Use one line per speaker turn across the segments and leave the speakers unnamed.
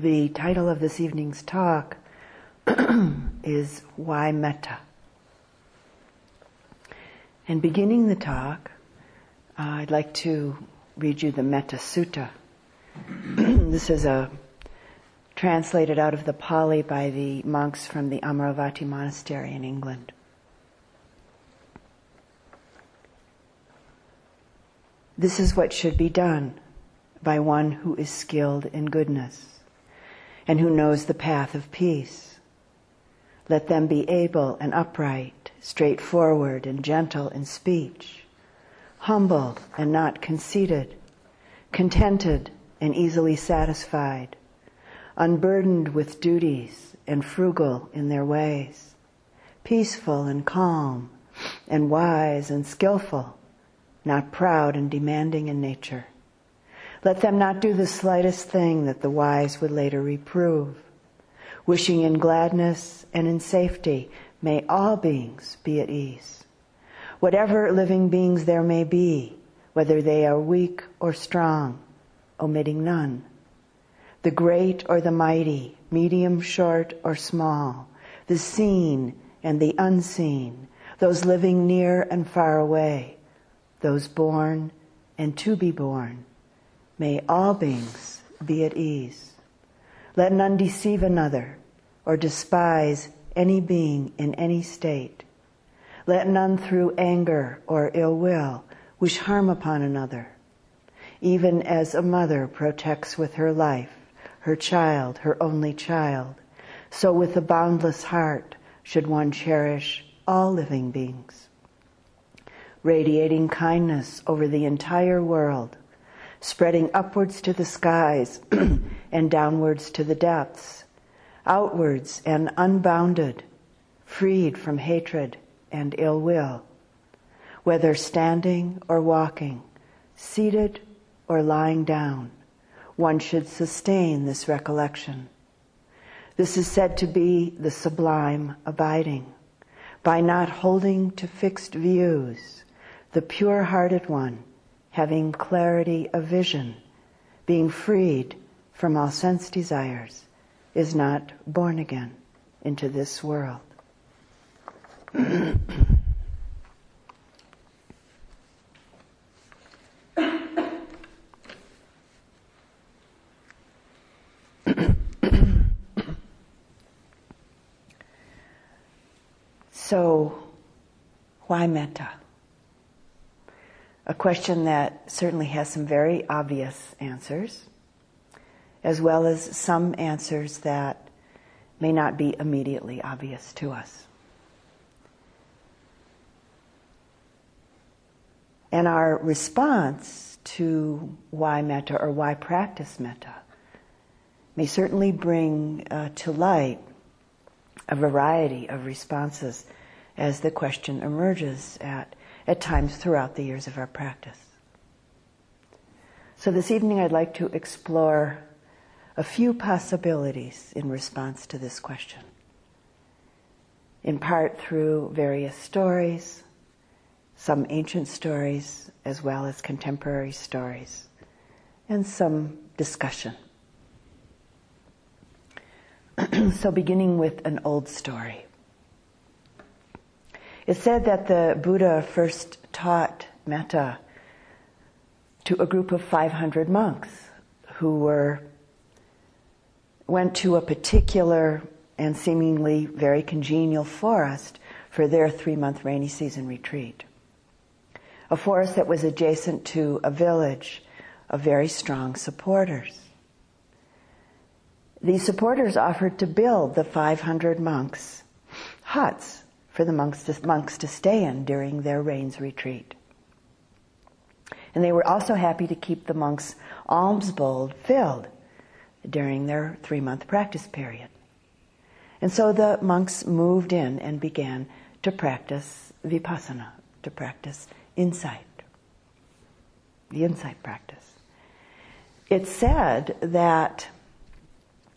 The title of this evening's talk is Why Metta? And beginning the talk, uh, I'd like to read you the Metta Sutta. this is a translated out of the Pali by the monks from the Amaravati Monastery in England. This is what should be done by one who is skilled in goodness and who knows the path of peace. Let them be able and upright, straightforward and gentle in speech, humble and not conceited, contented and easily satisfied, unburdened with duties and frugal in their ways, peaceful and calm, and wise and skillful, not proud and demanding in nature let them not do the slightest thing that the wise would later reprove. Wishing in gladness and in safety, may all beings be at ease. Whatever living beings there may be, whether they are weak or strong, omitting none. The great or the mighty, medium, short, or small, the seen and the unseen, those living near and far away, those born and to be born, May all beings be at ease. Let none deceive another or despise any being in any state. Let none through anger or ill will wish harm upon another. Even as a mother protects with her life her child, her only child, so with a boundless heart should one cherish all living beings. Radiating kindness over the entire world, spreading upwards to the skies and downwards to the depths, outwards and unbounded, freed from hatred and ill will, whether standing or walking, seated or lying down, one should sustain this recollection. This is said to be the sublime abiding. By not holding to fixed views, the pure hearted one having clarity of vision, being freed from all sense desires, is not born again into this world. so, why metta? A question that certainly has some very obvious answers, as well as some answers that may not be immediately obvious to us. And our response to why metta or why practice metta may certainly bring uh, to light a variety of responses as the question emerges at at times throughout the years of our practice. So this evening I'd like to explore a few possibilities in response to this question. In part through various stories, some ancient stories, as well as contemporary stories, and some discussion. so, beginning with an old story. It's said that the Buddha first taught metta to a group of 500 monks who were went to a particular and seemingly very congenial forest for their three month rainy season retreat. A forest that was adjacent to a village of very strong supporters. These supporters offered to build the 500 monks huts for the monks to, monks to stay in during their rains retreat. And they were also happy to keep the monks' alms bowl filled during their three month practice period. And so the monks moved in and began to practice vipassana, to practice insight, the insight practice. It's said that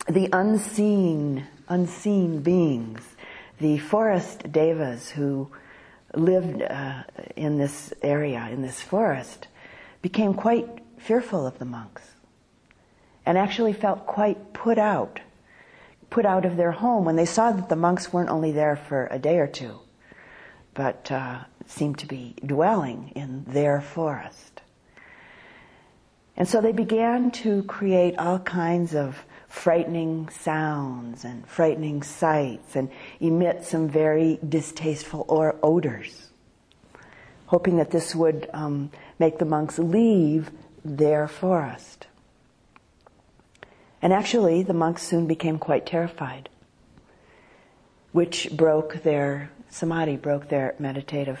the unseen, unseen beings the forest devas who lived uh, in this area, in this forest, became quite fearful of the monks. and actually felt quite put out, put out of their home when they saw that the monks weren't only there for a day or two, but uh, seemed to be dwelling in their forest. And so they began to create all kinds of frightening sounds and frightening sights and emit some very distasteful or odors, hoping that this would um, make the monks leave their forest. And actually, the monks soon became quite terrified, which broke their samadhi, broke their meditative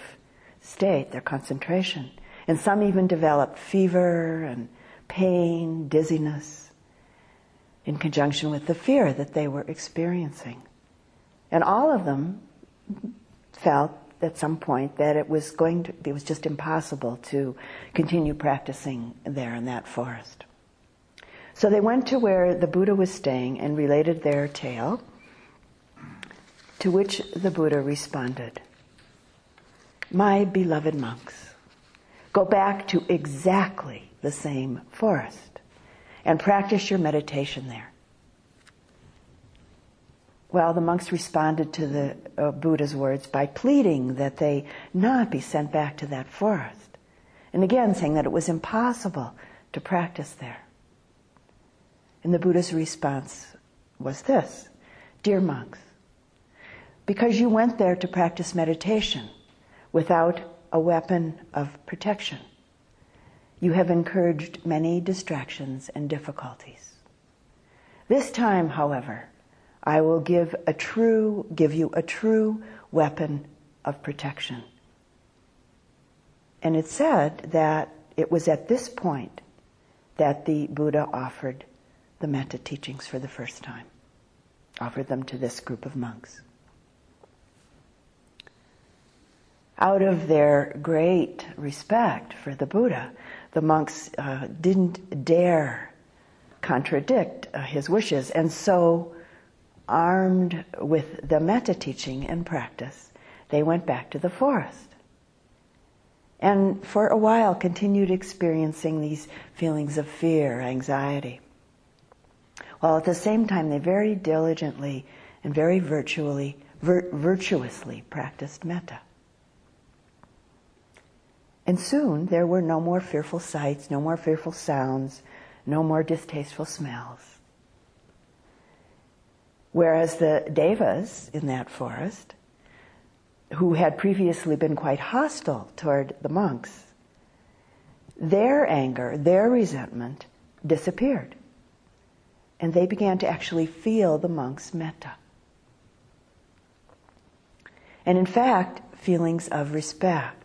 state, their concentration. And some even developed fever and pain, dizziness in conjunction with the fear that they were experiencing. And all of them felt at some point that it was going to, it was just impossible to continue practicing there in that forest. So they went to where the Buddha was staying and related their tale, to which the Buddha responded, My beloved monks, go back to exactly the same forest and practice your meditation there. Well, the monks responded to the uh, Buddha's words by pleading that they not be sent back to that forest. And again, saying that it was impossible to practice there. And the Buddha's response was this Dear monks, because you went there to practice meditation without a weapon of protection, you have encouraged many distractions and difficulties. This time, however, I will give a true, give you a true weapon of protection. And it said that it was at this point that the Buddha offered the metta teachings for the first time, offered them to this group of monks. Out of their great respect for the Buddha, the monks uh, didn't dare contradict uh, his wishes, and so, armed with the metta teaching and practice, they went back to the forest. And for a while continued experiencing these feelings of fear, anxiety. While at the same time they very diligently and very virtually, vir- virtuously practiced metta. And soon there were no more fearful sights, no more fearful sounds, no more distasteful smells. Whereas the devas in that forest, who had previously been quite hostile toward the monks, their anger, their resentment disappeared. And they began to actually feel the monks' metta. And in fact, feelings of respect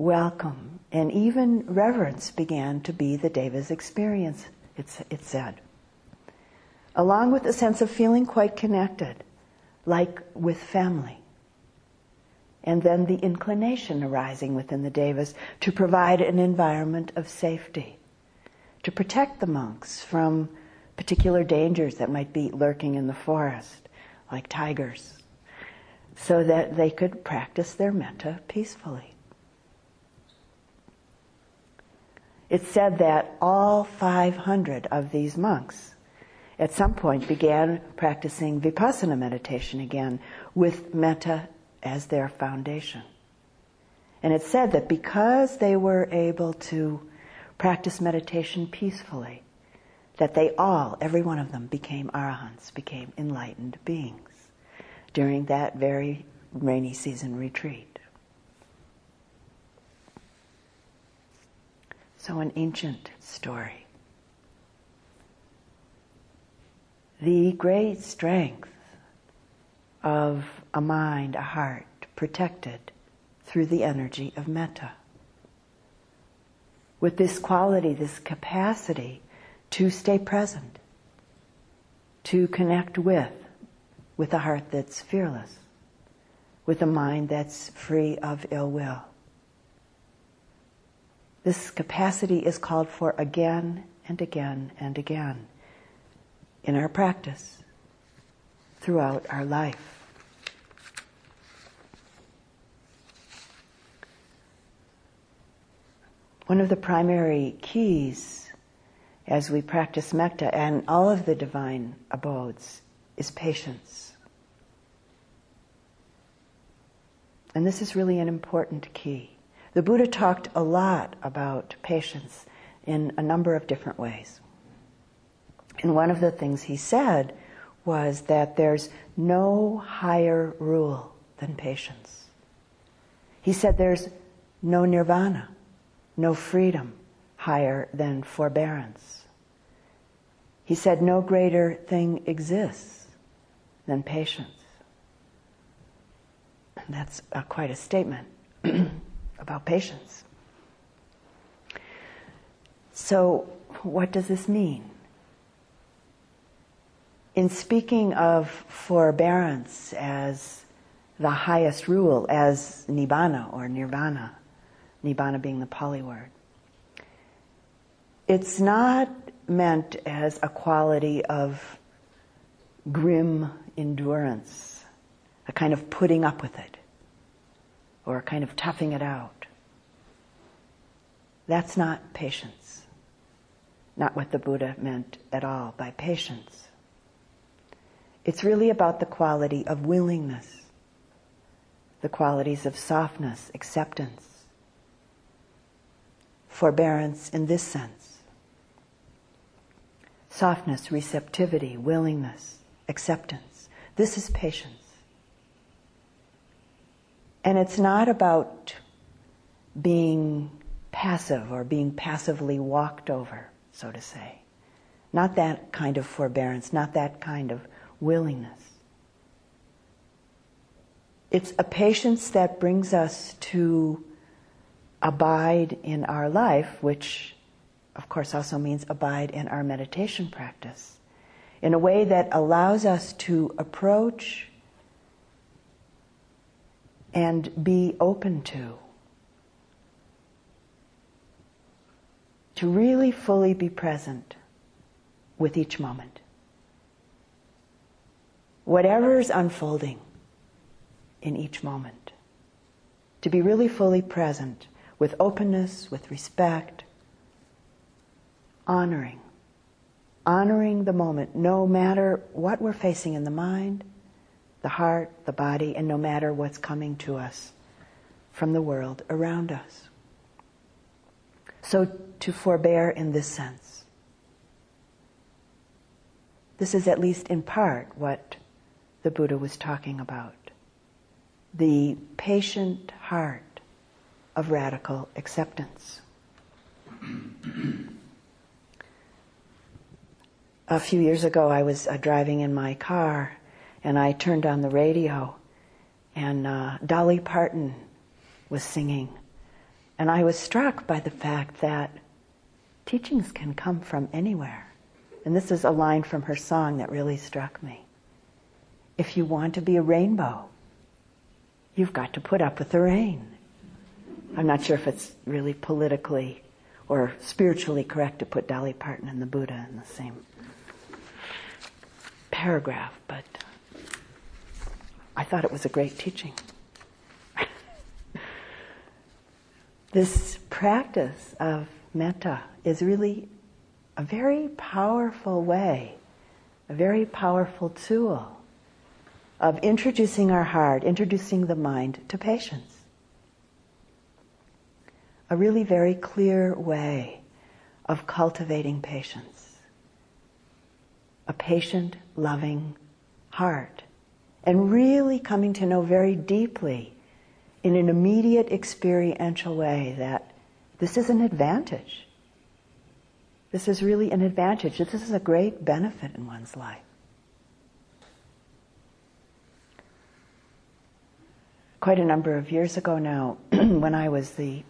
welcome, and even reverence began to be the Deva's experience, it's, it said. Along with a sense of feeling quite connected, like with family. And then the inclination arising within the Devas to provide an environment of safety, to protect the monks from particular dangers that might be lurking in the forest, like tigers, so that they could practice their metta peacefully. It said that all 500 of these monks at some point began practicing vipassana meditation again with metta as their foundation. And it said that because they were able to practice meditation peacefully, that they all, every one of them, became arahants, became enlightened beings during that very rainy season retreat. So, an ancient story. The great strength of a mind, a heart, protected through the energy of metta. With this quality, this capacity to stay present, to connect with, with a heart that's fearless, with a mind that's free of ill will. This capacity is called for again and again and again in our practice throughout our life. One of the primary keys as we practice metta and all of the divine abodes is patience. And this is really an important key. The Buddha talked a lot about patience in a number of different ways. And one of the things he said was that there's no higher rule than patience. He said there's no nirvana, no freedom higher than forbearance. He said no greater thing exists than patience. And that's uh, quite a statement about patience. So, what does this mean? In speaking of forbearance as the highest rule, as nibbana or nirvana, nibbana being the Pali word, it's not meant as a quality of grim endurance, a kind of putting up with it, or kind of toughing it out. That's not patience. Not what the Buddha meant at all by patience. It's really about the quality of willingness, the qualities of softness, acceptance, forbearance in this sense. Softness, receptivity, willingness, acceptance. This is patience. And it's not about being passive or being passively walked over, so to say. Not that kind of forbearance, not that kind of willingness. It's a patience that brings us to abide in our life, which of course also means abide in our meditation practice, in a way that allows us to approach and be open to. To really fully be present with each moment. Whatever is unfolding in each moment. To be really fully present with openness, with respect, honoring. Honoring the moment, no matter what we're facing in the mind, the heart, the body, and no matter what's coming to us from the world around us. So to forbear in this sense. This is at least in part what the Buddha was talking about. The patient heart of radical acceptance. A few years ago, I was uh, driving in my car and I turned on the radio, and uh, Dolly Parton was singing. And I was struck by the fact that teachings can come from anywhere. And this is a line from her song that really struck me. If you want to be a rainbow, you've got to put up with the rain. I'm not sure if it's really politically or spiritually correct to put Dolly Parton and the Buddha in the same paragraph, but I thought it was a great teaching. this practice of metta is really a very powerful way, a very powerful tool of introducing our heart, introducing the mind to patience. A really very clear way of cultivating patience. A patient, loving heart and really coming to know very deeply in an immediate experiential way that this is an advantage. This is really an advantage. This is a great benefit in one's life. Quite a number of years ago now, when I was the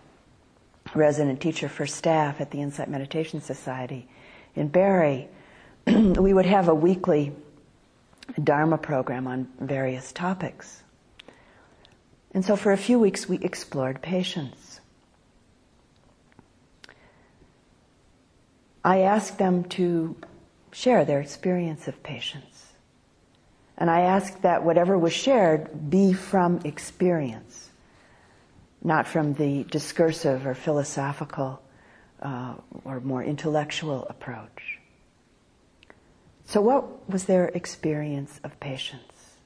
resident teacher for staff at the Insight Meditation Society in Barre, we would have a weekly Dharma program on various topics. And so for a few weeks we explored patience. I asked them to share their experience of patience. And I asked that whatever was shared be from experience, not from the discursive or philosophical uh, or more intellectual approach. So, what was their experience of patience?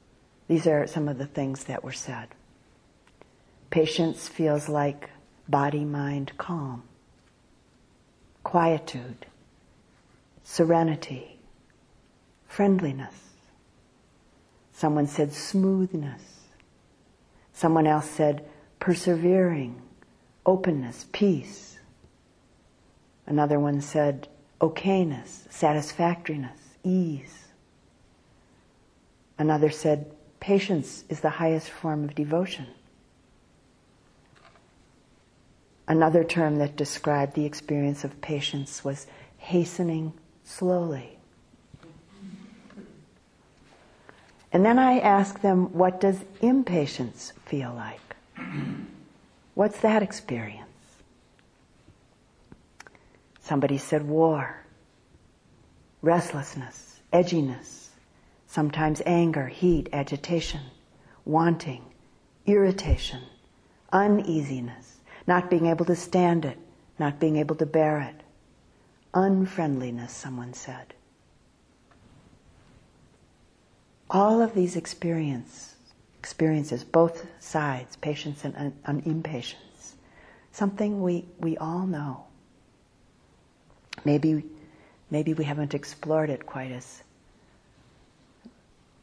These are some of the things that were said. Patience feels like body mind calm, quietude, serenity, friendliness. Someone said smoothness. Someone else said persevering, openness, peace. Another one said okayness, satisfactoriness, ease. Another said patience is the highest form of devotion. Another term that described the experience of patience was hastening slowly. And then I ask them, what does impatience feel like? What's that experience? Somebody said war, restlessness, edginess, sometimes anger, heat, agitation, wanting, irritation, uneasiness, not being able to stand it, not being able to bear it. Unfriendliness, someone said. All of these experience, experiences, both sides, patience and, and, and impatience, something we, we all know. Maybe, maybe we haven't explored it quite as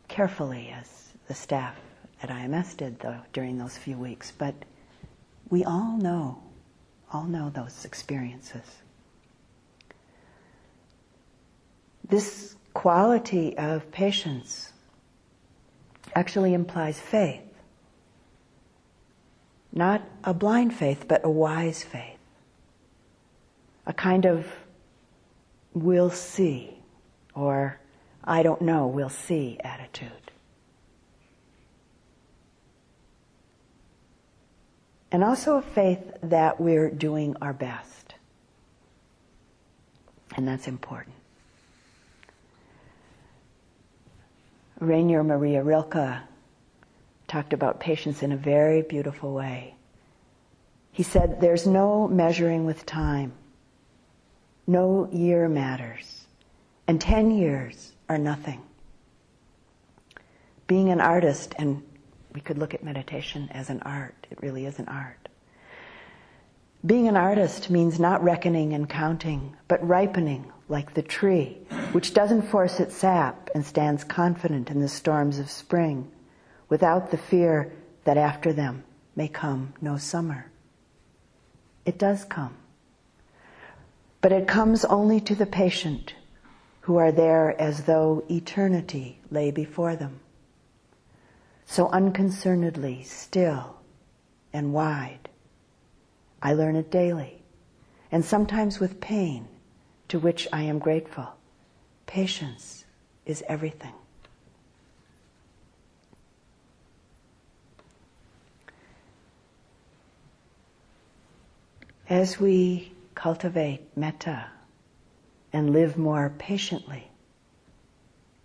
carefully as the staff at IMS did though during those few weeks, but we all know, all know those experiences. This quality of patience actually implies faith. Not a blind faith, but a wise faith. A kind of we'll see, or I don't know, we'll see attitude. and also a faith that we're doing our best. And that's important. Rainer Maria Rilke talked about patience in a very beautiful way. He said, There's no measuring with time. No year matters. And 10 years are nothing. Being an artist and we could look at meditation as an art. It really is an art. Being an artist means not reckoning and counting, but ripening like the tree, which doesn't force its sap and stands confident in the storms of spring, without the fear that after them may come no summer. It does come. But it comes only to the patient who are there as though eternity lay before them so unconcernedly, still, and wide. I learn it daily, and sometimes with pain, to which I am grateful. Patience is everything. As we cultivate metta and live more patiently,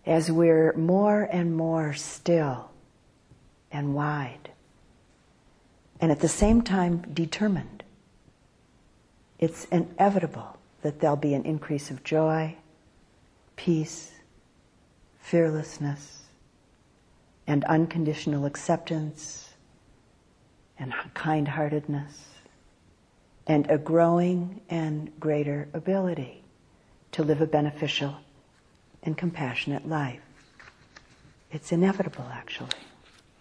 as we're more and more still and wide, and at the same time determined. It's inevitable that there'll be an increase of joy, peace, fearlessness, and unconditional acceptance, and kind heartedness, and a growing and greater ability to live a beneficial and compassionate life. It's inevitable, actually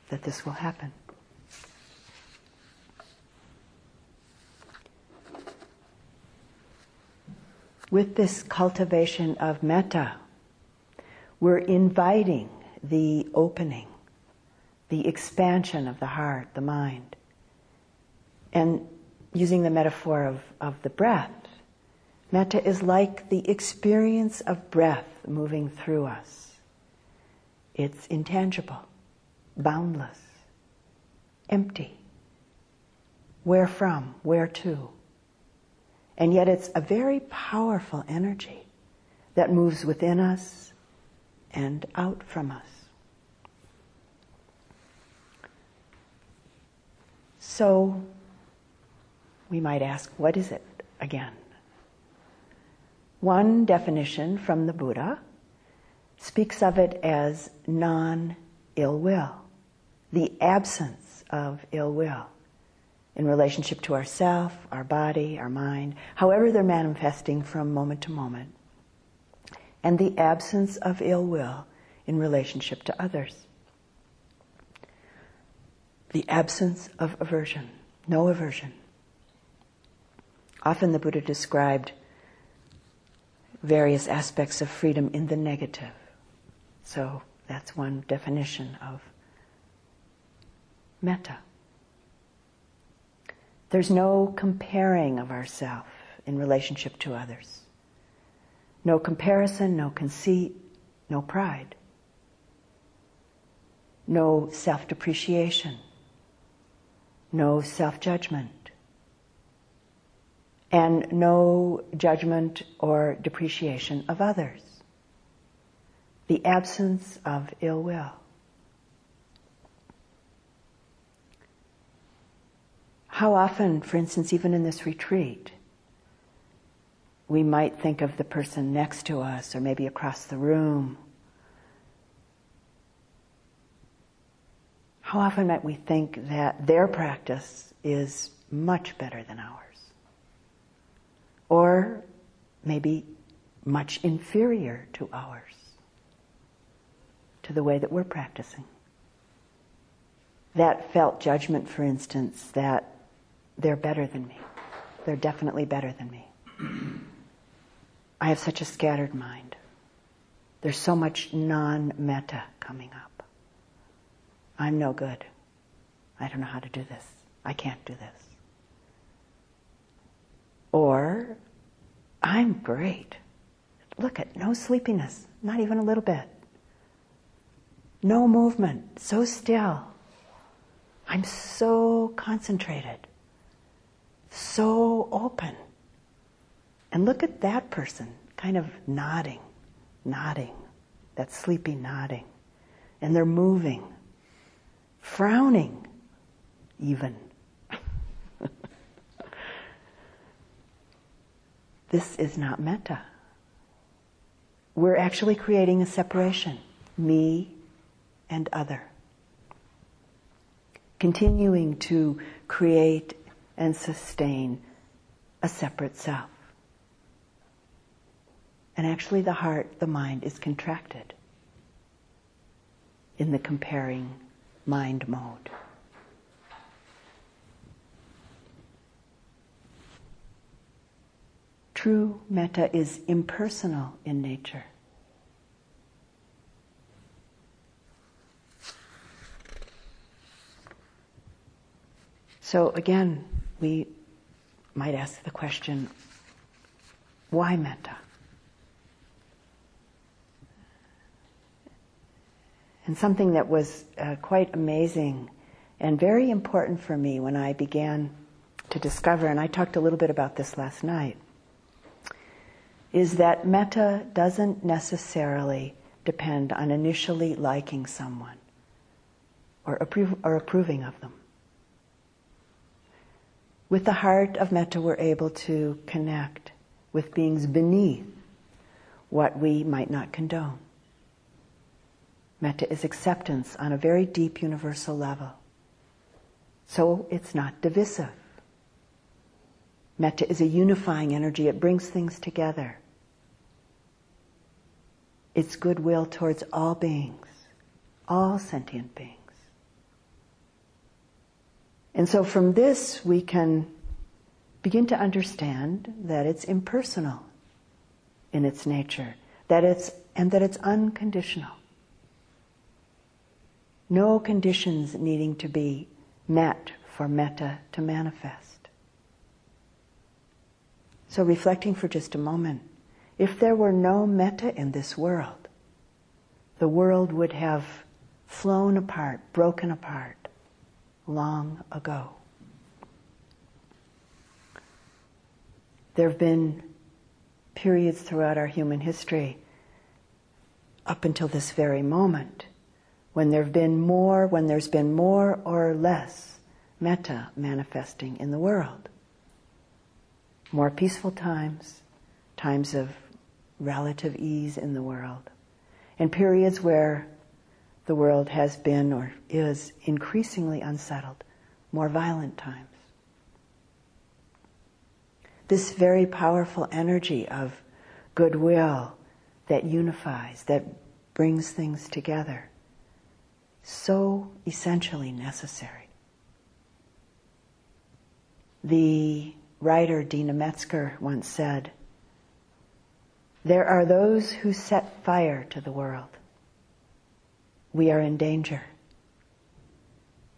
that this will happen. With this cultivation of metta, we're inviting the opening, the expansion of the heart, the mind. And using the metaphor of, of the breath, metta is like the experience of breath moving through us. It's intangible boundless, empty. Where from? Where to? And yet it's a very powerful energy that moves within us and out from us. So we might ask, what is it again? One definition from the Buddha speaks of it as non ill will, the absence of ill will in relationship to ourself, our body, our mind, however they're manifesting from moment to moment, and the absence of ill will in relationship to others. The absence of aversion, no aversion. Often the Buddha described various aspects of freedom in the negative. So that's one definition of metta. There's no comparing of ourself in relationship to others. No comparison, no conceit, no pride. No self depreciation. No self judgment. And no judgment or depreciation of others. The absence of ill will. How often, for instance, even in this retreat, we might think of the person next to us or maybe across the room. How often might we think that their practice is much better than ours? Or maybe much inferior to ours, to the way that we're practicing. That felt judgment, for instance, that they're better than me. They're definitely better than me. I have such a scattered mind. There's so much non metta coming up. I'm no good. I don't know how to do this. I can't do this. Or, I'm great. Look at no sleepiness, not even a little bit. No movement, so still. I'm so concentrated so open. And look at that person, kind of nodding, nodding, that sleepy nodding. And they're moving, frowning, even. This is not metta. We're actually creating a separation me and other. Continuing to create and sustain a separate self. And actually, the heart, the mind is contracted in the comparing mind mode. True metta is impersonal in nature. So again, we might ask the question why metta? And something that was uh, quite amazing and very important for me when I began to discover, and I talked a little bit about this last night, is that metta doesn't necessarily depend on initially liking someone or, appro- or approving of them. With the heart of metta, we're able to connect with beings beneath what we might not condone. Metta is acceptance on a very deep universal level. So it's not divisive. Metta is a unifying energy, it brings things together. It's goodwill towards all beings, all sentient beings. And so from this, we can begin to understand that it's impersonal in its nature, that it's, and that it's unconditional. No conditions needing to be met for metta to manifest. So, reflecting for just a moment, if there were no metta in this world, the world would have flown apart, broken apart long ago. There have been periods throughout our human history, up until this very moment, when there have been more, when there's been more or less metta manifesting in the world. More peaceful times, times of relative ease in the world, In periods where the world has been or is increasingly unsettled, more violent times. This very powerful energy of goodwill that unifies, that brings things together, so essentially necessary. The writer Deena Metzger once said, There are those who set fire to the world. We are in danger.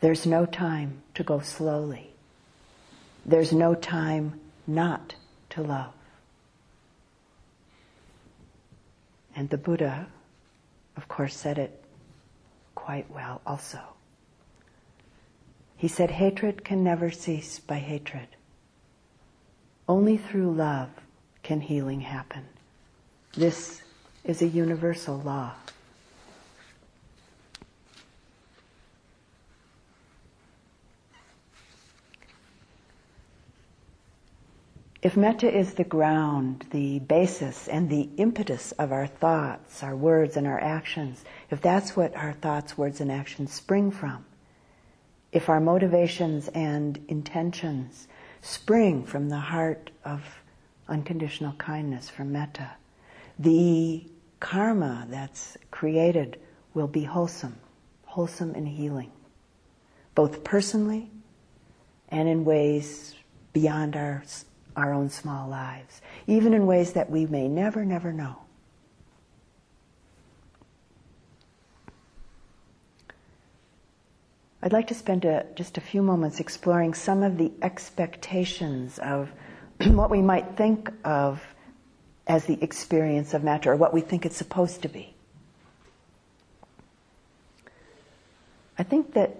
There's no time to go slowly. There's no time not to love. And the Buddha, of course, said it quite well also. He said, Hatred can never cease by hatred. Only through love can healing happen. This is a universal law. If metta is the ground, the basis, and the impetus of our thoughts, our words, and our actions, if that's what our thoughts, words, and actions spring from, if our motivations and intentions spring from the heart of unconditional kindness, from metta, the karma that's created will be wholesome, wholesome and healing, both personally and in ways beyond our our own small lives, even in ways that we may never, never know. I'd like to spend a, just a few moments exploring some of the expectations of what we might think of as the experience of metta, or what we think it's supposed to be. I think that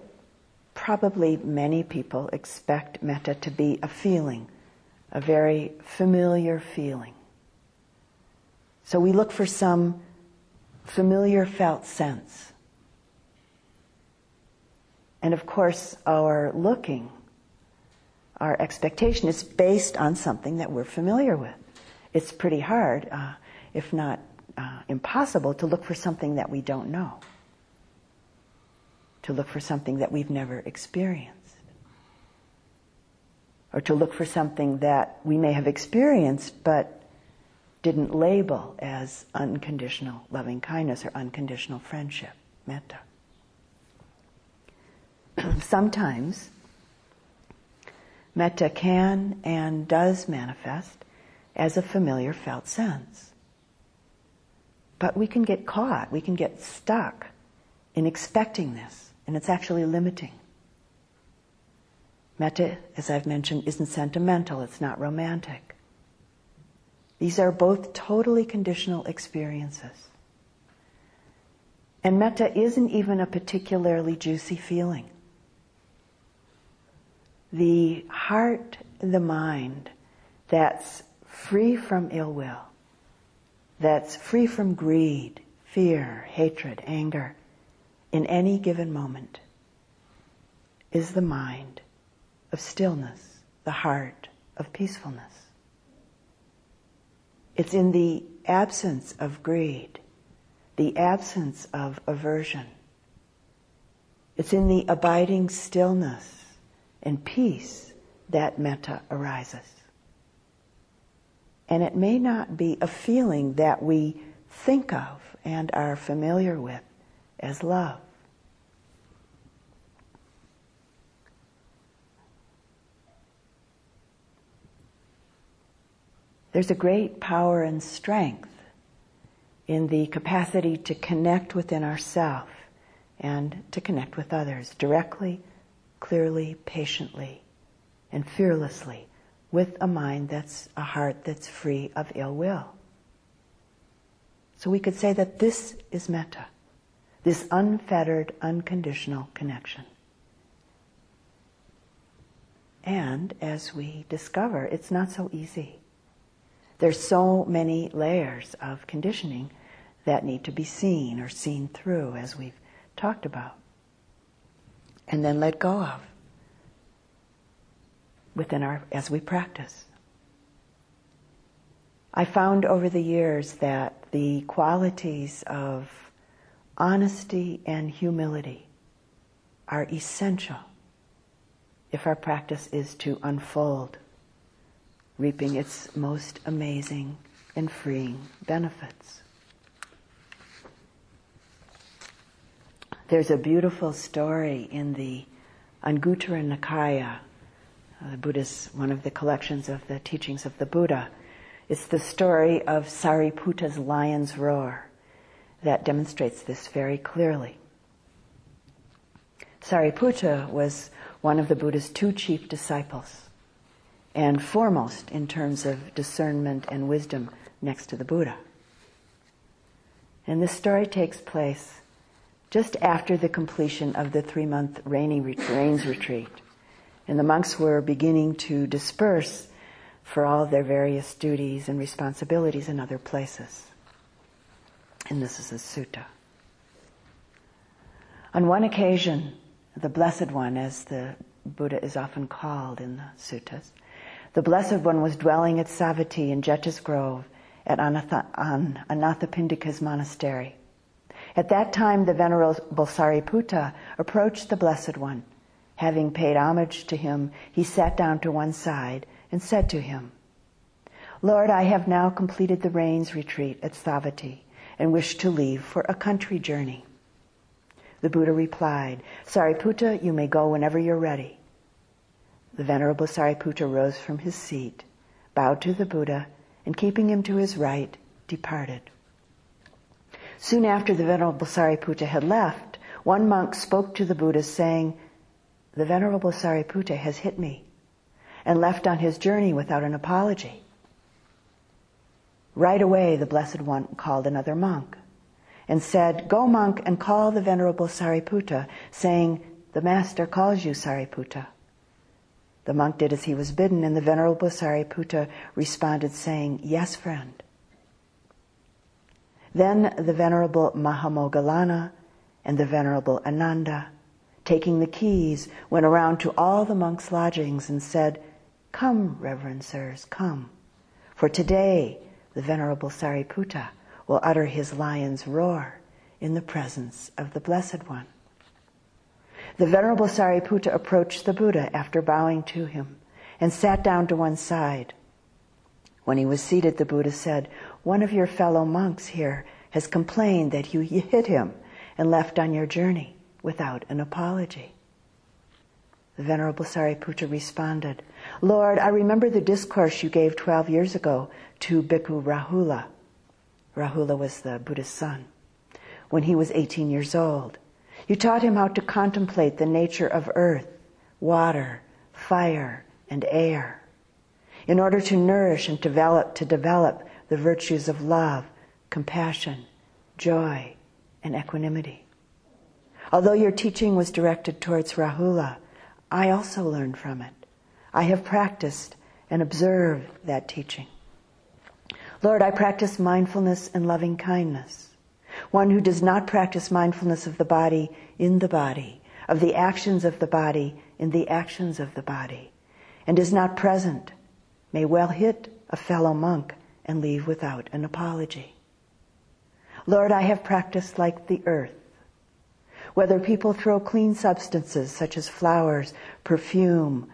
probably many people expect metta to be a feeling, a very familiar feeling. So we look for some familiar felt sense. And of course, our looking, our expectation is based on something that we're familiar with. It's pretty hard, uh, if not uh, impossible, to look for something that we don't know, to look for something that we've never experienced or to look for something that we may have experienced but didn't label as unconditional loving kindness or unconditional friendship, metta. Sometimes metta can and does manifest as a familiar felt sense. But we can get caught, we can get stuck in expecting this, and it's actually limiting. Metta, as I've mentioned, isn't sentimental, it's not romantic. These are both totally conditional experiences. And metta isn't even a particularly juicy feeling. The heart, the mind that's free from ill will, that's free from greed, fear, hatred, anger, in any given moment, is the mind of stillness, the heart of peacefulness. It's in the absence of greed, the absence of aversion. It's in the abiding stillness and peace that metta arises. And it may not be a feeling that we think of and are familiar with as love. There's a great power and strength in the capacity to connect within ourselves and to connect with others directly, clearly, patiently, and fearlessly with a mind that's a heart that's free of ill will. So we could say that this is metta, this unfettered, unconditional connection. And as we discover, it's not so easy. There's so many layers of conditioning that need to be seen or seen through, as we've talked about, and then let go of within our as we practice. I found over the years that the qualities of honesty and humility are essential if our practice is to unfold, reaping its most amazing and freeing benefits. There's a beautiful story in the Anguttara Nikaya, uh, the Buddha's one of the collections of the teachings of the Buddha. It's the story of Sariputta's lion's roar that demonstrates this very clearly. Sariputta was one of the Buddha's two chief disciples and foremost in terms of discernment and wisdom next to the Buddha. And this story takes place just after the completion of the three month rainy rains retreat. And the monks were beginning to disperse for all their various duties and responsibilities in other places. And this is a sutta. On one occasion, the Blessed One, as the Buddha is often called in the suttas, the Blessed One was dwelling at Savatthi in Jeta's Grove at Anathapindika's monastery. At that time, the Venerable Sariputta approached the Blessed One. Having paid homage to him, he sat down to one side and said to him, Lord, I have now completed the rains retreat at Savatthi and wish to leave for a country journey. The Buddha replied, Sariputta, you may go whenever you're ready. The Venerable Sariputta rose from his seat, bowed to the Buddha, and keeping him to his right, departed. Soon after the Venerable Sariputta had left, one monk spoke to the Buddha saying, The Venerable Sariputta has hit me and left on his journey without an apology. Right away, the Blessed One called another monk and said, Go, monk, and call the Venerable Sariputta, saying, The Master calls you, Sariputta. The monk did as he was bidden, and the Venerable Sariputta responded, saying, Yes, friend. Then the Venerable Mahamoggallana and the Venerable Ananda, taking the keys, went around to all the monks' lodgings and said, Come, reverend sirs, come. For today the Venerable Sariputta will utter his lion's roar in the presence of the Blessed One. The Venerable Sariputta approached the Buddha after bowing to him and sat down to one side. When he was seated, the Buddha said, One of your fellow monks here has complained that you hit him and left on your journey without an apology. The Venerable Sariputta responded, Lord, I remember the discourse you gave 12 years ago to Bhikkhu Rahula. Rahula was the Buddha's son. When he was 18 years old, you taught him how to contemplate the nature of earth, water, fire, and air in order to nourish and develop, to develop the virtues of love, compassion, joy, and equanimity. Although your teaching was directed towards Rahula, I also learned from it. I have practiced and observed that teaching. Lord, I practice mindfulness and loving kindness. One who does not practice mindfulness of the body in the body, of the actions of the body in the actions of the body, and is not present, may well hit a fellow monk and leave without an apology. Lord, I have practiced like the earth. Whether people throw clean substances such as flowers, perfume,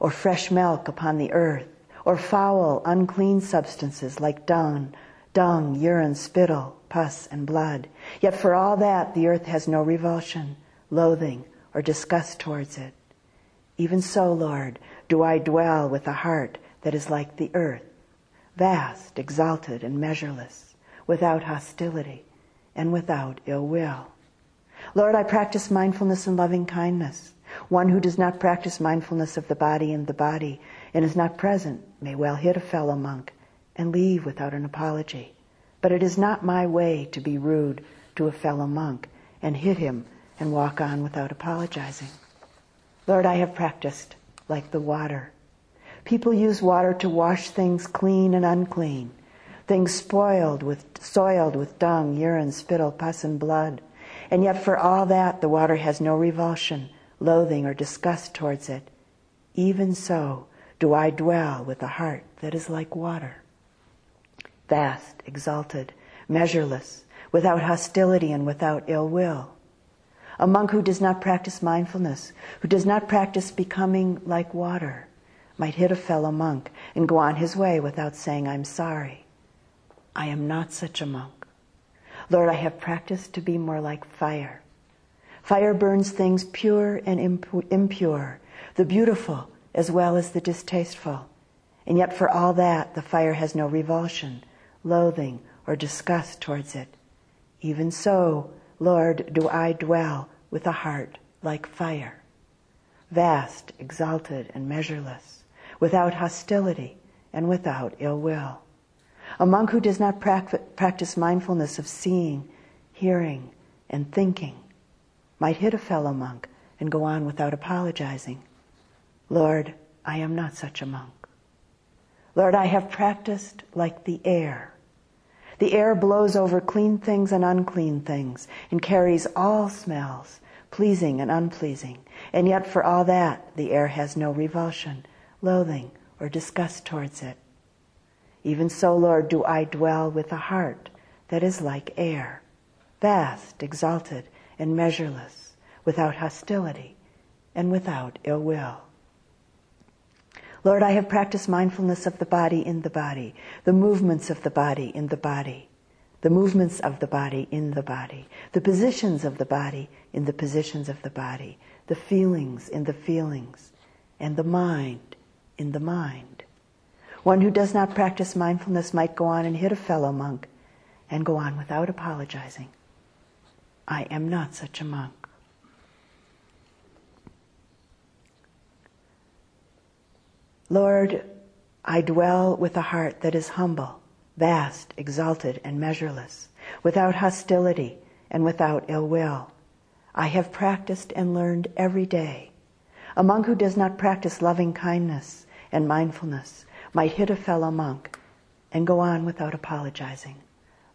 or fresh milk upon the earth, or foul, unclean substances like dung, dung, urine, spittle, pus, and blood. Yet for all that, the earth has no revulsion, loathing, or disgust towards it. Even so, Lord, do I dwell with a heart that is like the earth, vast, exalted, and measureless, without hostility and without ill will. Lord, I practice mindfulness and loving kindness. One who does not practice mindfulness of the body and the body and is not present may well hit a fellow monk and leave without an apology. But it is not my way to be rude to a fellow monk and hit him and walk on without apologizing. Lord, I have practiced like the water. People use water to wash things clean and unclean, things spoiled with, soiled with dung, urine, spittle, pus, and blood. And yet for all that, the water has no revulsion, loathing, or disgust towards it. Even so, do I dwell with a heart that is like water. vast, exalted, measureless, without hostility and without ill will. A monk who does not practice mindfulness, who does not practice becoming like water, might hit a fellow monk and go on his way without saying, I'm sorry. I am not such a monk. Lord, I have practiced to be more like fire. Fire burns things pure and impure, the beautiful as well as the distasteful. And yet, for all that, the fire has no revulsion, loathing, or disgust towards it. Even so, Lord, do I dwell with a heart like fire, vast, exalted, and measureless, without hostility and without ill will. A monk who does not practice mindfulness of seeing, hearing, and thinking might hit a fellow monk and go on without apologizing. Lord, I am not such a monk. Lord, I have practiced like the air. The air blows over clean things and unclean things and carries all smells, pleasing and unpleasing. And yet, for all that, the air has no revulsion, loathing, or disgust towards it. Even so, Lord, do I dwell with a heart that is like air, vast, exalted, and measureless, without hostility and without ill will. Lord, I have practiced mindfulness of the body in the body, the movements of the body in the body, the movements of the body in the body, the positions of the body in the positions of the body, the feelings in the feelings, and the mind in the mind. One who does not practice mindfulness might go on and hit a fellow monk and go on without apologizing. I am not such a monk. Lord, I dwell with a heart that is humble, vast, exalted, and measureless, without hostility and without ill will. I have practiced and learned every day. A monk who does not practice loving kindness and mindfulness might hit a fellow monk and go on without apologizing.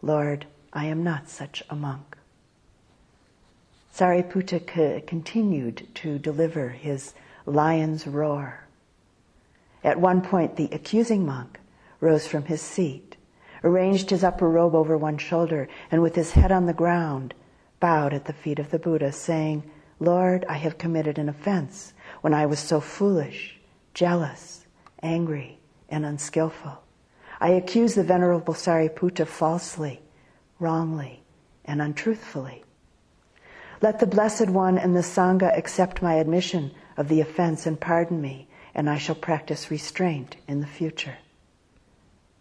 Lord, I am not such a monk. Sariputta continued to deliver his lion's roar. At one point, the accusing monk rose from his seat, arranged his upper robe over one shoulder, and with his head on the ground, bowed at the feet of the Buddha, saying, Lord, I have committed an offense when I was so foolish, jealous, angry, and unskillful. I accuse the Venerable Sariputta falsely, wrongly, and untruthfully. Let the Blessed One and the Sangha accept my admission of the offense and pardon me and I shall practice restraint in the future.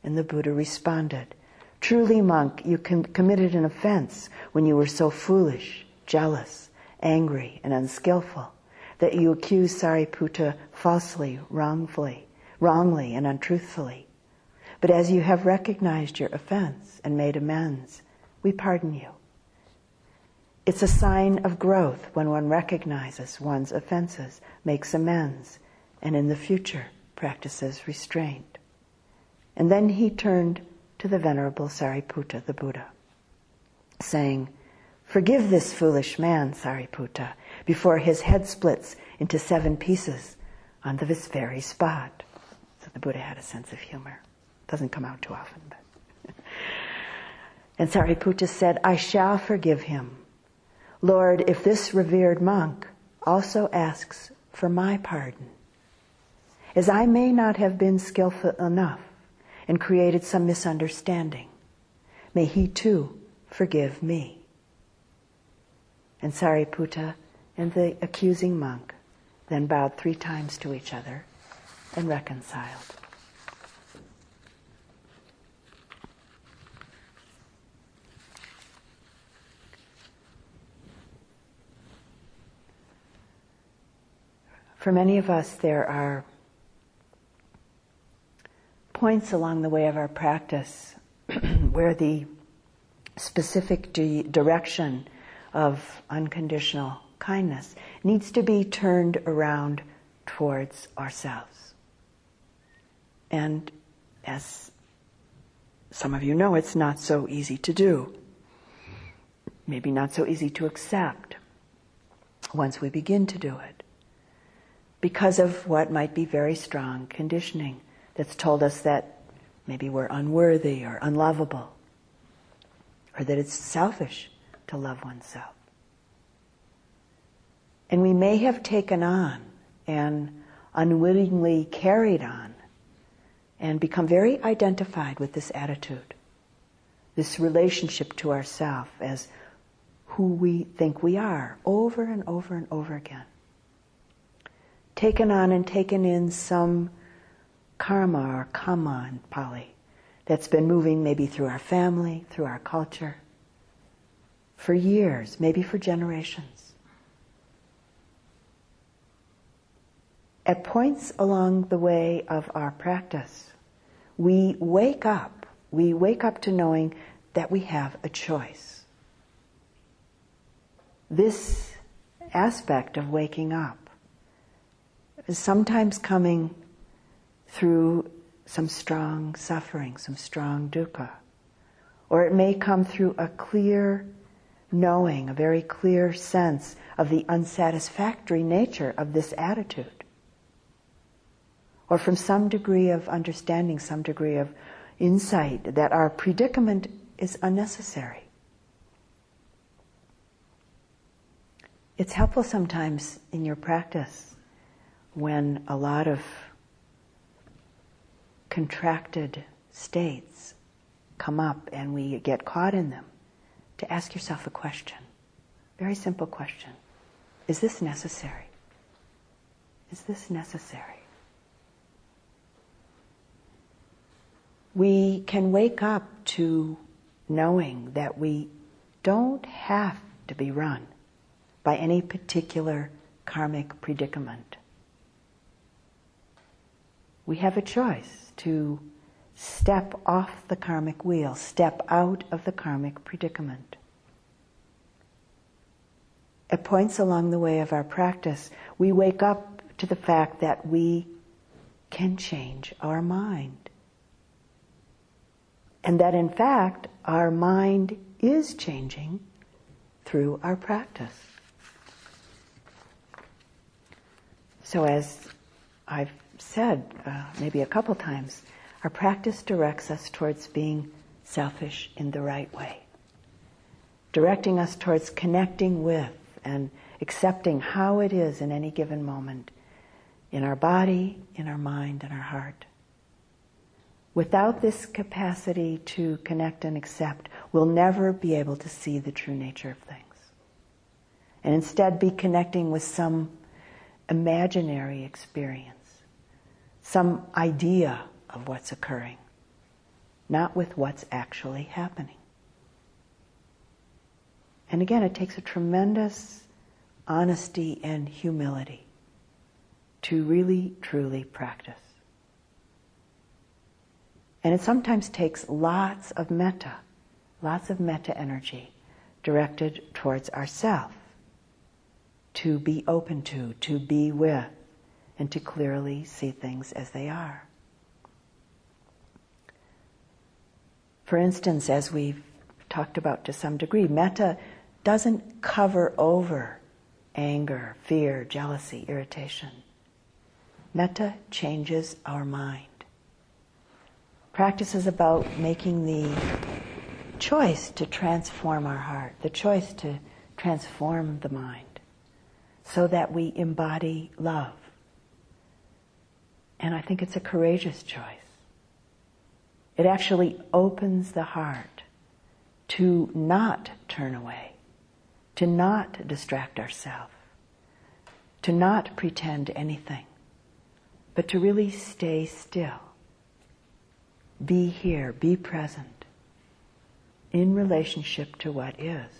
And the Buddha responded, Truly, monk, you com- committed an offense when you were so foolish, jealous, angry, and unskillful that you accused Sariputta falsely, wrongfully, wrongly, and untruthfully. But as you have recognized your offense and made amends, we pardon you. It's a sign of growth when one recognizes one's offenses, makes amends, and in the future practices restraint. And then he turned to the Venerable Sariputta, the Buddha, saying, Forgive this foolish man, Sariputta, before his head splits into seven pieces on this very spot. The Buddha had a sense of humor. Doesn't come out too often, but. and Sariputta said, I shall forgive him. Lord, if this revered monk also asks for my pardon, as I may not have been skillful enough and created some misunderstanding. May he too forgive me. And Sariputta and the accusing monk then bowed three times to each other and reconciled. For many of us, there are points along the way of our practice where the specific di- direction of unconditional kindness needs to be turned around towards ourselves. And as some of you know, it's not so easy to do. Maybe not so easy to accept once we begin to do it. Because of what might be very strong conditioning that's told us that Maybe we're unworthy or unlovable, or that it's selfish to love oneself. And we may have taken on and unwittingly carried on and become very identified with this attitude, this relationship to ourself as who we think we are, over and over and over again. Taken on and taken in some karma or kamma in Pali that's been moving maybe through our family, through our culture, for years, maybe for generations. At points along the way of our practice, we wake up, we wake up to knowing that we have a choice. This aspect of waking up is sometimes coming through some strong suffering, some strong dukkha. Or it may come through a clear knowing, a very clear sense of the unsatisfactory nature of this attitude. Or from some degree of understanding, some degree of insight that our predicament is unnecessary. It's helpful sometimes in your practice when a lot of contracted states come up and we get caught in them, to ask yourself a question. Very simple question. Is this necessary? Is this necessary? We can wake up to knowing that we don't have to be run by any particular karmic predicament. We have a choice to step off the karmic wheel, step out of the karmic predicament. At points along the way of our practice, we wake up to the fact that we can change our mind. And that in fact, our mind is changing through our practice. So, as I've said uh, maybe a couple times, our practice directs us towards being selfish in the right way, directing us towards connecting with and accepting how it is in any given moment in our body, in our mind, and our heart. Without this capacity to connect and accept, we'll never be able to see the true nature of things. And instead be connecting with some imaginary experience some idea of what's occurring, not with what's actually happening. And again, it takes a tremendous honesty and humility to really, truly practice. And it sometimes takes lots of metta, lots of metta energy directed towards ourself to be open to, to be with and to clearly see things as they are. For instance, as we've talked about to some degree, metta doesn't cover over anger, fear, jealousy, irritation. Metta changes our mind. Practice is about making the choice to transform our heart, the choice to transform the mind, so that we embody love. And I think it's a courageous choice. It actually opens the heart to not turn away, to not distract ourselves, to not pretend anything, but to really stay still. Be here, be present in relationship to what is.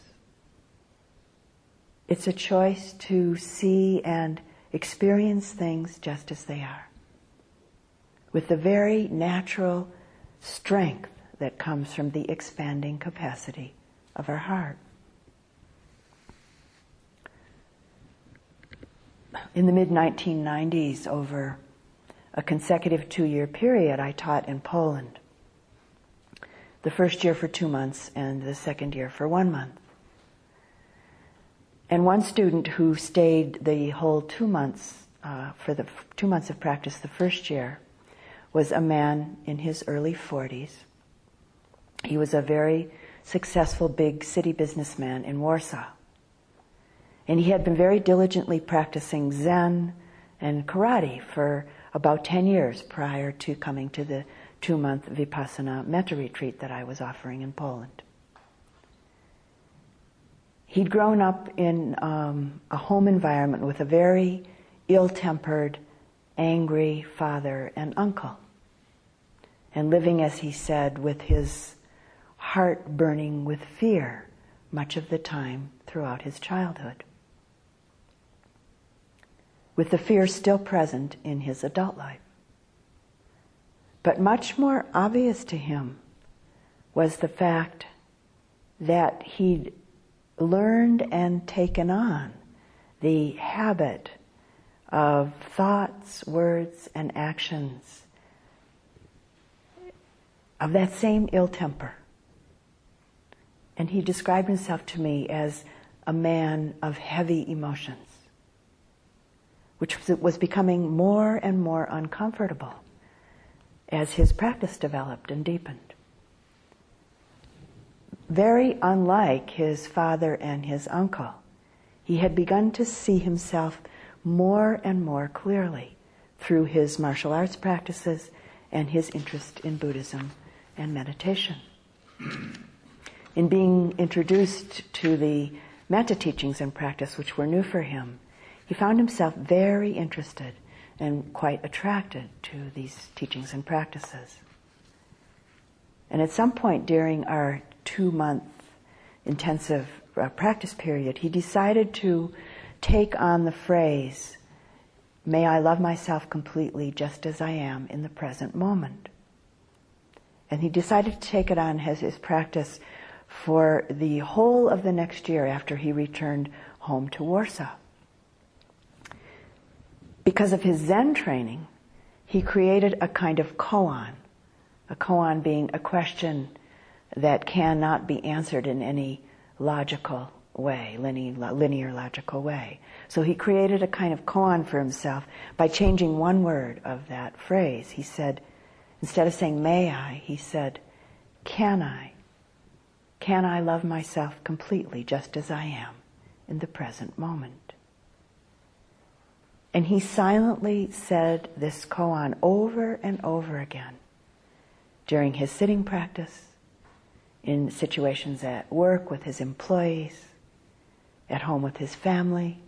It's a choice to see and experience things just as they are with the very natural strength that comes from the expanding capacity of our heart. In the mid 1990s, over a consecutive two year period, I taught in Poland. The first year for two months and the second year for one month. And one student who stayed the whole two months, uh, for the two months of practice the first year, was a man in his early 40s. He was a very successful big city businessman in Warsaw. And he had been very diligently practicing Zen and karate for about 10 years prior to coming to the two month Vipassana metta retreat that I was offering in Poland. He'd grown up in um, a home environment with a very ill tempered, angry father and uncle. And living, as he said, with his heart burning with fear much of the time throughout his childhood with the fear still present in his adult life. But much more obvious to him was the fact that he'd learned and taken on the habit of thoughts, words, and actions of that same ill temper. And he described himself to me as a man of heavy emotions which was becoming more and more uncomfortable as his practice developed and deepened. Very unlike his father and his uncle, he had begun to see himself more and more clearly through his martial arts practices and his interest in Buddhism and meditation. In being introduced to the metta teachings and practice, which were new for him, he found himself very interested and quite attracted to these teachings and practices. And at some point during our two month intensive uh, practice period, he decided to take on the phrase, May I love myself completely just as I am in the present moment. And he decided to take it on as his practice for the whole of the next year after he returned home to Warsaw because of his Zen training, he created a kind of koan. A koan being a question that cannot be answered in any logical way, linear, linear logical way. So he created a kind of koan for himself by changing one word of that phrase. He said, instead of saying may I, he said, can I? Can I love myself completely just as I am in the present moment? And he silently said this koan over and over again during his sitting practice, in situations at work with his employees, at home with his family,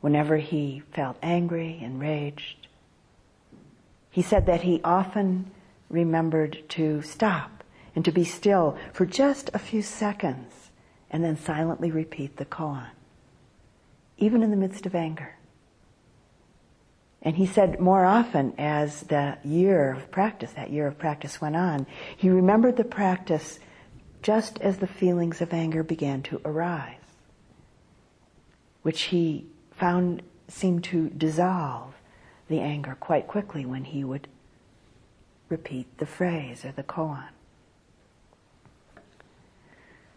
whenever he felt angry, enraged. He said that he often remembered to stop and to be still for just a few seconds and then silently repeat the koan, even in the midst of anger. And he said more often as the year of practice, that year of practice went on, he remembered the practice just as the feelings of anger began to arise, which he found seemed to dissolve the anger quite quickly when he would repeat the phrase or the koan.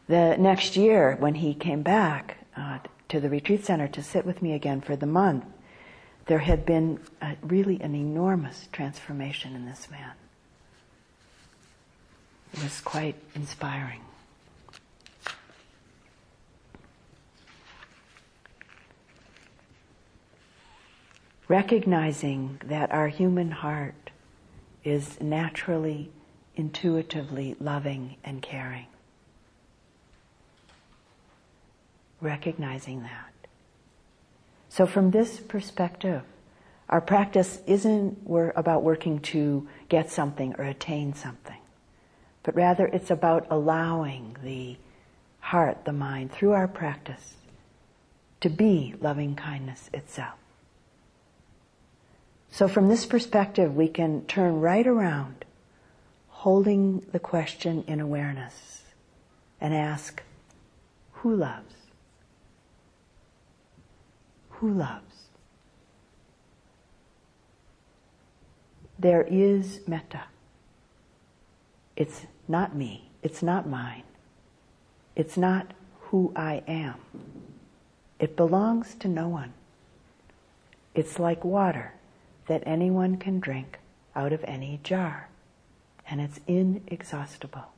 The next year, when he came back uh, to the retreat center to sit with me again for the month, there had been a, really an enormous transformation in this man. It was quite inspiring. Recognizing that our human heart is naturally, intuitively loving and caring. Recognizing that. So from this perspective, our practice isn't about working to get something or attain something, but rather it's about allowing the heart, the mind, through our practice to be loving kindness itself. So from this perspective, we can turn right around, holding the question in awareness, and ask, who loves? Who loves. There is metta. It's not me. It's not mine. It's not who I am. It belongs to no one. It's like water that anyone can drink out of any jar, and it's inexhaustible.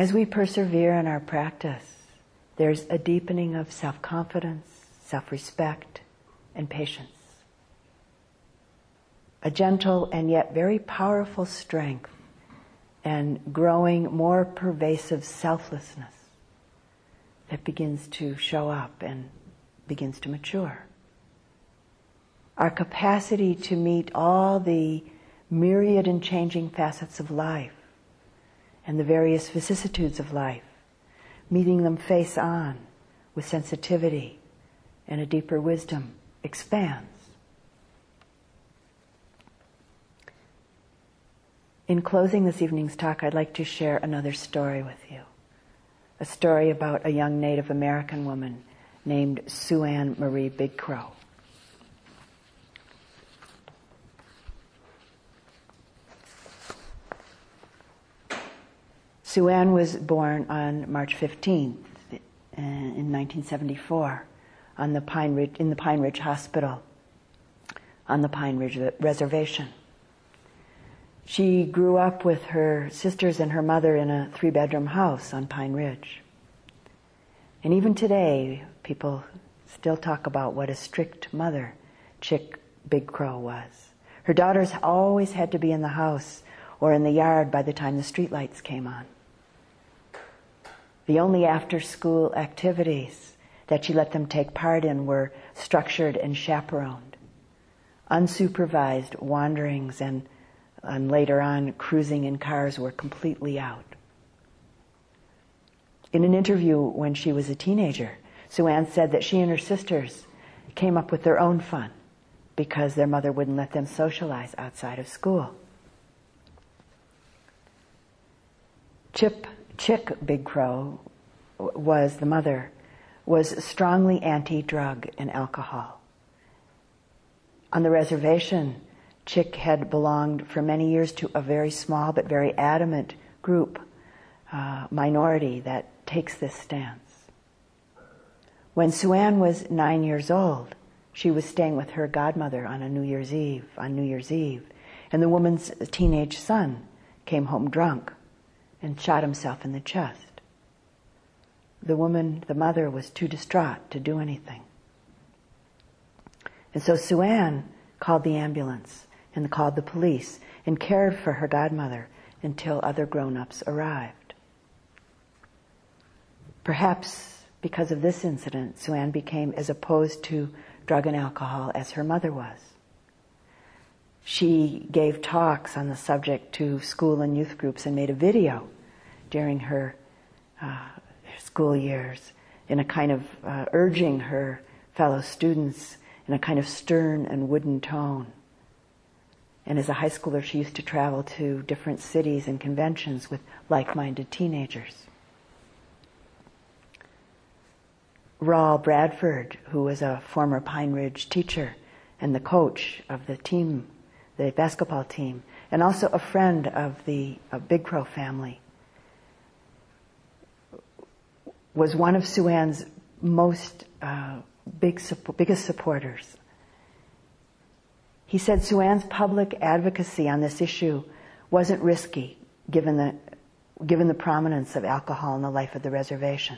As we persevere in our practice, there's a deepening of self confidence, self respect, and patience. A gentle and yet very powerful strength and growing more pervasive selflessness that begins to show up and begins to mature. Our capacity to meet all the myriad and changing facets of life and the various vicissitudes of life, meeting them face on with sensitivity and a deeper wisdom expands. In closing this evening's talk, I'd like to share another story with you. A story about a young Native American woman named SuAnne Marie Big Crow. SuAnne was born on March 15th uh, in 1974 on the Pine Ridge, in the Pine Ridge Hospital on the Pine Ridge Reservation. She grew up with her sisters and her mother in a three bedroom house on Pine Ridge. And even today, people still talk about what a strict mother Chick Big Crow was. Her daughters always had to be in the house or in the yard by the time the streetlights came on. The only after school activities that she let them take part in were structured and chaperoned. Unsupervised wanderings and and later on cruising in cars were completely out. In an interview when she was a teenager, SuAnne said that she and her sisters came up with their own fun because their mother wouldn't let them socialize outside of school. Chip, Chick Big Crow was the mother, was strongly anti-drug and alcohol. On the reservation, Chick had belonged for many years to a very small but very adamant group, uh, minority that takes this stance. When SuAnne was nine years old, she was staying with her godmother on a New Year's Eve, on New Year's Eve, and the woman's teenage son came home drunk and shot himself in the chest. The woman, the mother, was too distraught to do anything. And so SuAnne called the ambulance and called the police and cared for her godmother until other grown-ups arrived. Perhaps because of this incident, SuAnne became as opposed to drug and alcohol as her mother was. She gave talks on the subject to school and youth groups and made a video during her uh, school years in a kind of uh, urging her fellow students in a kind of stern and wooden tone and as a high schooler, she used to travel to different cities and conventions with like-minded teenagers. Raul Bradford, who was a former Pine Ridge teacher and the coach of the team, the basketball team, and also a friend of the Big Crow family, was one of SuAnne's most uh, big, biggest supporters he said SuAnne's public advocacy on this issue wasn't risky given the, given the prominence of alcohol in the life of the reservation.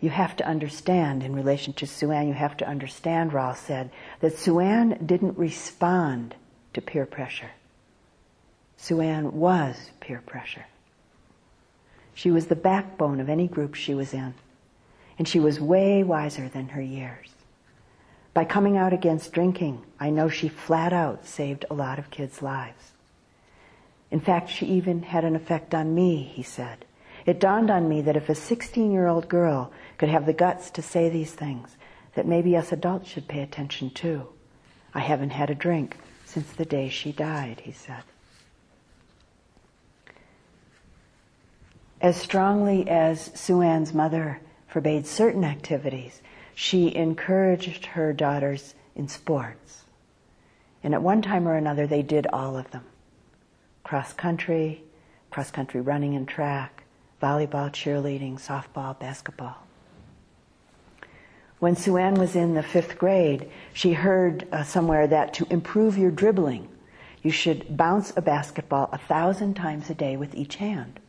You have to understand, in relation to SuAnne, you have to understand, Raul said, that SuAnne didn't respond to peer pressure. SuAnne was peer pressure. She was the backbone of any group she was in. And she was way wiser than her years. By coming out against drinking, I know she flat out saved a lot of kids' lives. In fact, she even had an effect on me, he said. It dawned on me that if a 16 year old girl could have the guts to say these things, that maybe us adults should pay attention to. I haven't had a drink since the day she died, he said. As strongly as SuAnne's mother forbade certain activities, she encouraged her daughters in sports. And at one time or another, they did all of them. Cross country, cross country running and track, volleyball, cheerleading, softball, basketball. When SuAnne was in the fifth grade, she heard uh, somewhere that to improve your dribbling, you should bounce a basketball a thousand times a day with each hand.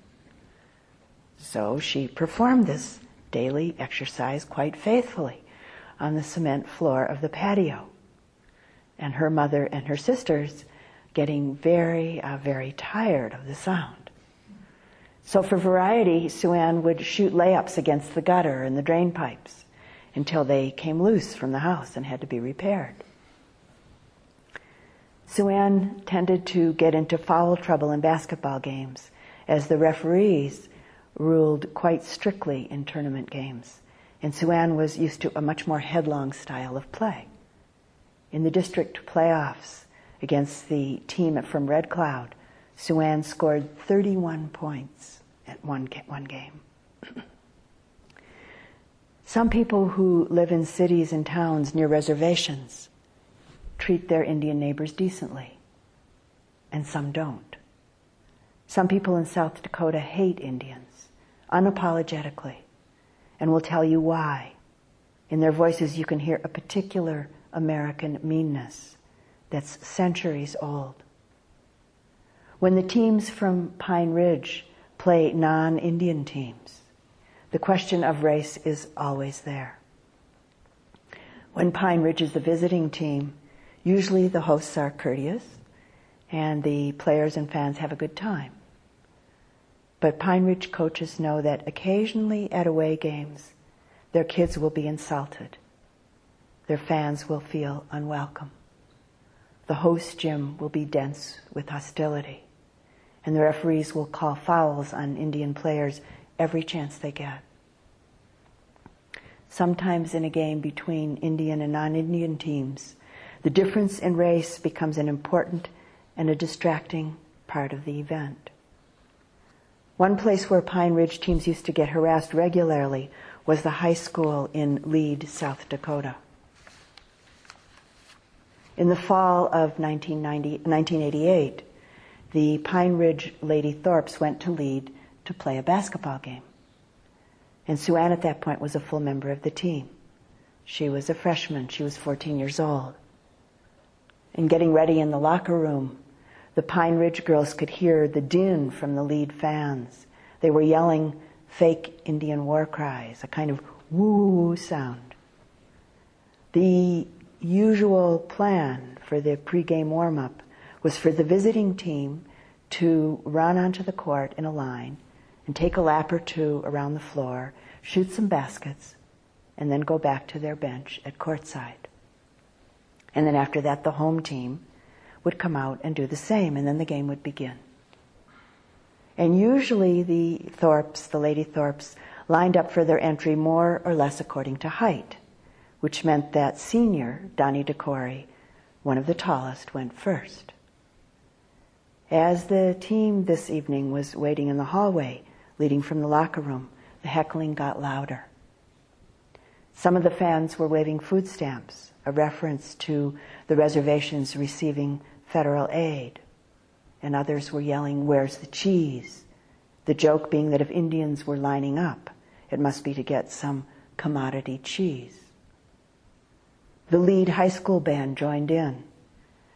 So she performed this daily exercise quite faithfully on the cement floor of the patio. And her mother and her sisters getting very, uh, very tired of the sound. So for variety, SuAnne would shoot layups against the gutter and the drain pipes until they came loose from the house and had to be repaired. SuAnne tended to get into foul trouble in basketball games as the referees ruled quite strictly in tournament games. And SuAnne was used to a much more headlong style of play. In the district playoffs against the team from Red Cloud, SuAnne scored 31 points at one, one game. Some people who live in cities and towns near reservations treat their Indian neighbors decently, and some don't. Some people in South Dakota hate Indians unapologetically and will tell you why. In their voices, you can hear a particular American meanness that's centuries old. When the teams from Pine Ridge play non Indian teams, the question of race is always there. When Pine Ridge is the visiting team, usually the hosts are courteous and the players and fans have a good time. But Pine Ridge coaches know that occasionally at away games, their kids will be insulted. Their fans will feel unwelcome. The host gym will be dense with hostility. And the referees will call fouls on Indian players every chance they get. Sometimes in a game between Indian and non-Indian teams, the difference in race becomes an important and a distracting part of the event. One place where Pine Ridge teams used to get harassed regularly was the high school in Lead, South Dakota. In the fall of 1988, the Pine Ridge Lady Thorpes went to Lead to play a basketball game. And SuAnne at that point was a full member of the team. She was a freshman. She was 14 years old. And getting ready in the locker room, the Pine Ridge girls could hear the din from the Lead fans. They were yelling fake Indian war cries, a kind of woo woo sound. The usual plan for the pregame warm up was for the visiting team to run onto the court in a line and take a lap or two around the floor, shoot some baskets, and then go back to their bench at courtside. And then after that, the home team would come out and do the same, and then the game would begin. And usually the Thorpes, the Lady Thorpes, lined up for their entry more or less according to height, which meant that senior, Donnie DeCory, one of the tallest, went first. As the team this evening was waiting in the hallway leading from the locker room, the heckling got louder. Some of the fans were waving food stamps, a reference to the reservations receiving federal aid. And others were yelling, Where's the cheese? The joke being that if Indians were lining up, it must be to get some commodity cheese. The Lead high school band joined in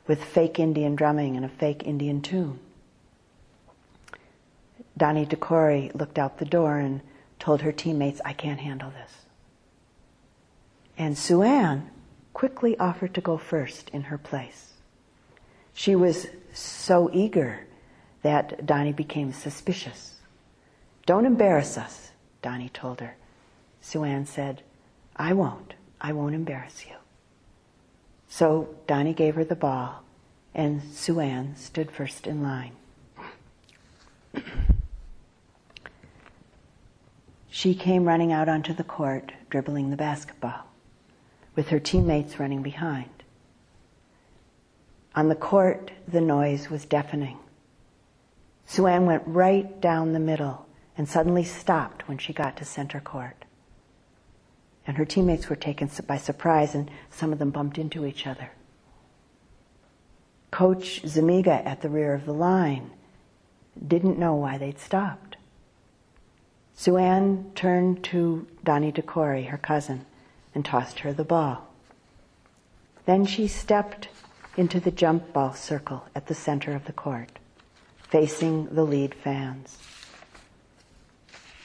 with fake Indian drumming and a fake Indian tune. Donnie DeCory looked out the door and told her teammates, I can't handle this. And SuAnne quickly offered to go first in her place. She was so eager that Donnie became suspicious. Don't embarrass us, Donnie told her. SuAnne said, I won't. I won't embarrass you. So Donnie gave her the ball, and SuAnne stood first in line. She came running out onto the court, dribbling the basketball, with her teammates running behind. On the court, the noise was deafening. SuAnne went right down the middle and suddenly stopped when she got to center court. And her teammates were taken by surprise and some of them bumped into each other. Coach Zimiga at the rear of the line didn't know why they'd stopped. SuAnne turned to Donnie DeCory, her cousin, and tossed her the ball. Then she stepped into the jump ball circle at the center of the court, facing the Lead fans.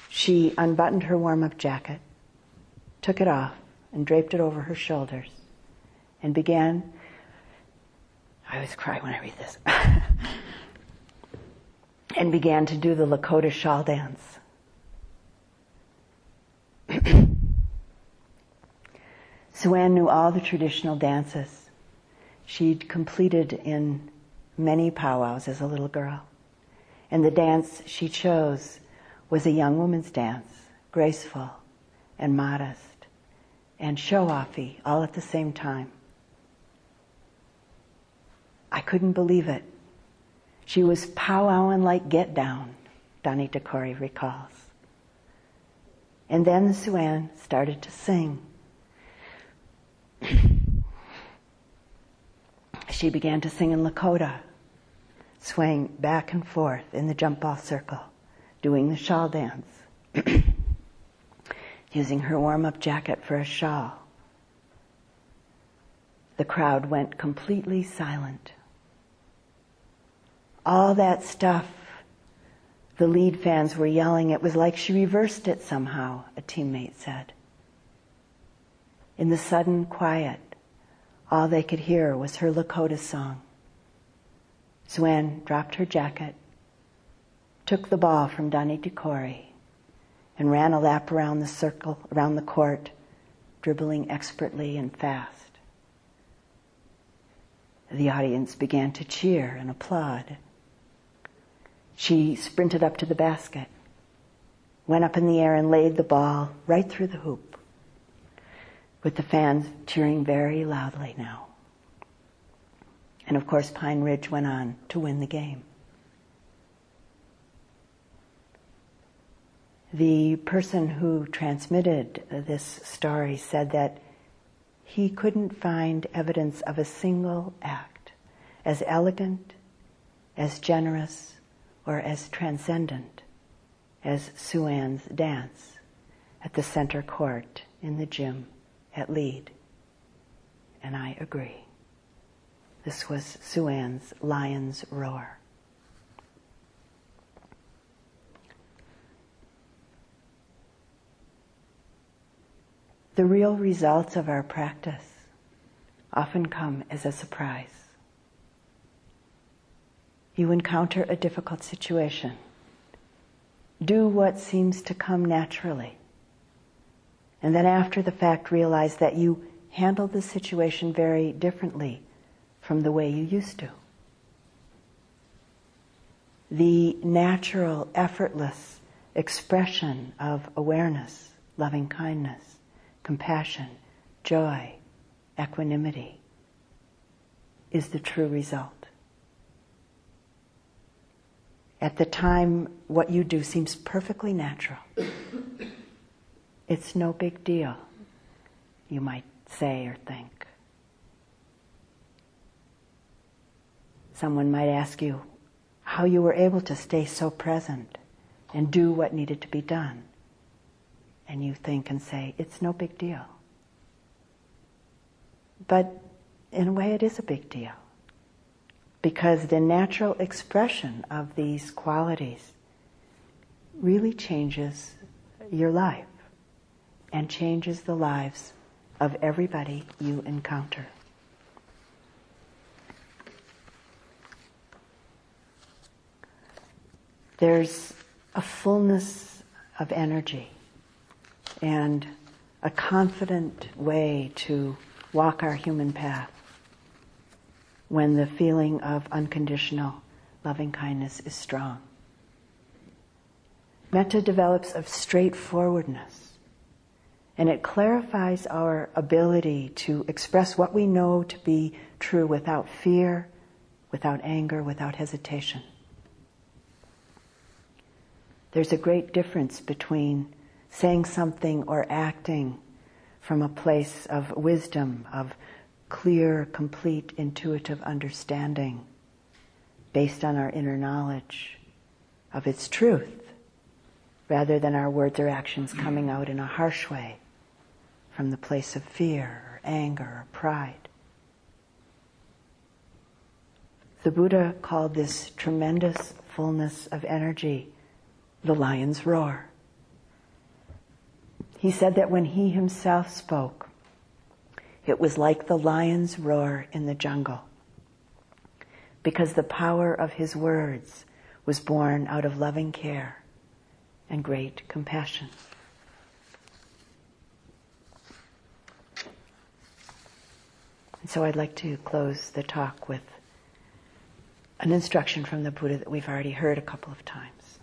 She unbuttoned her warm up jacket, took it off, and draped it over her shoulders, and began. I always cry when I read this. and began to do the Lakota shawl dance. SuAnne knew all the traditional dances. She'd completed in many powwows as a little girl. And the dance she chose was a young woman's dance, graceful and modest and show-offy all at the same time. I couldn't believe it. She was powwowing like get down, Donnie DeCory recalls. And then SuAnne started to sing. She began to sing in Lakota, swaying back and forth in the jump ball circle, doing the shawl dance, using her warm up jacket for a shawl. The crowd went completely silent. All that stuff the Lead fans were yelling, it was like she reversed it somehow, a teammate said. In the sudden quiet, all they could hear was her Lakota song. SuAnne dropped her jacket, took the ball from Donnie DeCory, and ran a lap around the circle, around the court, dribbling expertly and fast. The audience began to cheer and applaud. She sprinted up to the basket, went up in the air and laid the ball right through the hoop with the fans cheering very loudly now. And of course, Pine Ridge went on to win the game. The person who transmitted this story said that he couldn't find evidence of a single act as elegant, as generous, or as transcendent as SuAnne's dance at the center court in the gym at Lead. And I agree. This was SuAnne's Lion's Roar. The real results of our practice often come as a surprise. You encounter a difficult situation. Do what seems to come naturally and then after the fact realize that you handled the situation very differently from the way you used to. The natural, effortless expression of awareness, loving kindness, compassion, joy, equanimity is the true result. At the time, what you do seems perfectly natural. It's no big deal, you might say or think. Someone might ask you how you were able to stay so present and do what needed to be done. And you think and say, it's no big deal. But in a way, it is a big deal. Because the natural expression of these qualities really changes your life and changes the lives of everybody you encounter. There's a fullness of energy and a confident way to walk our human path when the feeling of unconditional loving kindness is strong. Metta develops of straightforwardness and it clarifies our ability to express what we know to be true without fear, without anger, without hesitation. There's a great difference between saying something or acting from a place of wisdom, of clear, complete, intuitive understanding based on our inner knowledge of its truth, rather than our words or actions coming out in a harsh way from the place of fear or anger or pride. The Buddha called this tremendous fullness of energy the lion's roar. He said that when he himself spoke, it was like the lion's roar in the jungle, because the power of his words was born out of loving care and great compassion. So I'd like to close the talk with an instruction from the Buddha that we've already heard a couple of times.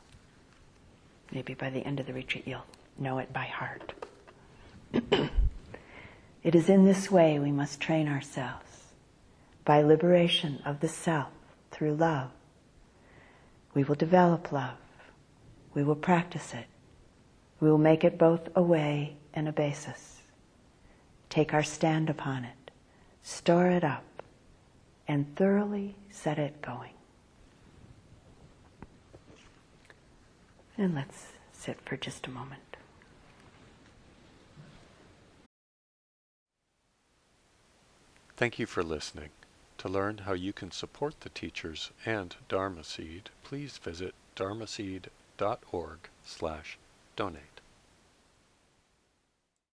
Maybe by the end of the retreat you'll know it by heart. it is in this way we must train ourselves by liberation of the self through love. We will develop love. We will practice it. We will make it both a way and a basis. Take our stand upon it, store it up, and thoroughly set it going. And let's sit for just a moment.
Thank you for listening. To learn how you can support the teachers and Dharma Seed, please visit dharma dharmaseed.org slash donate.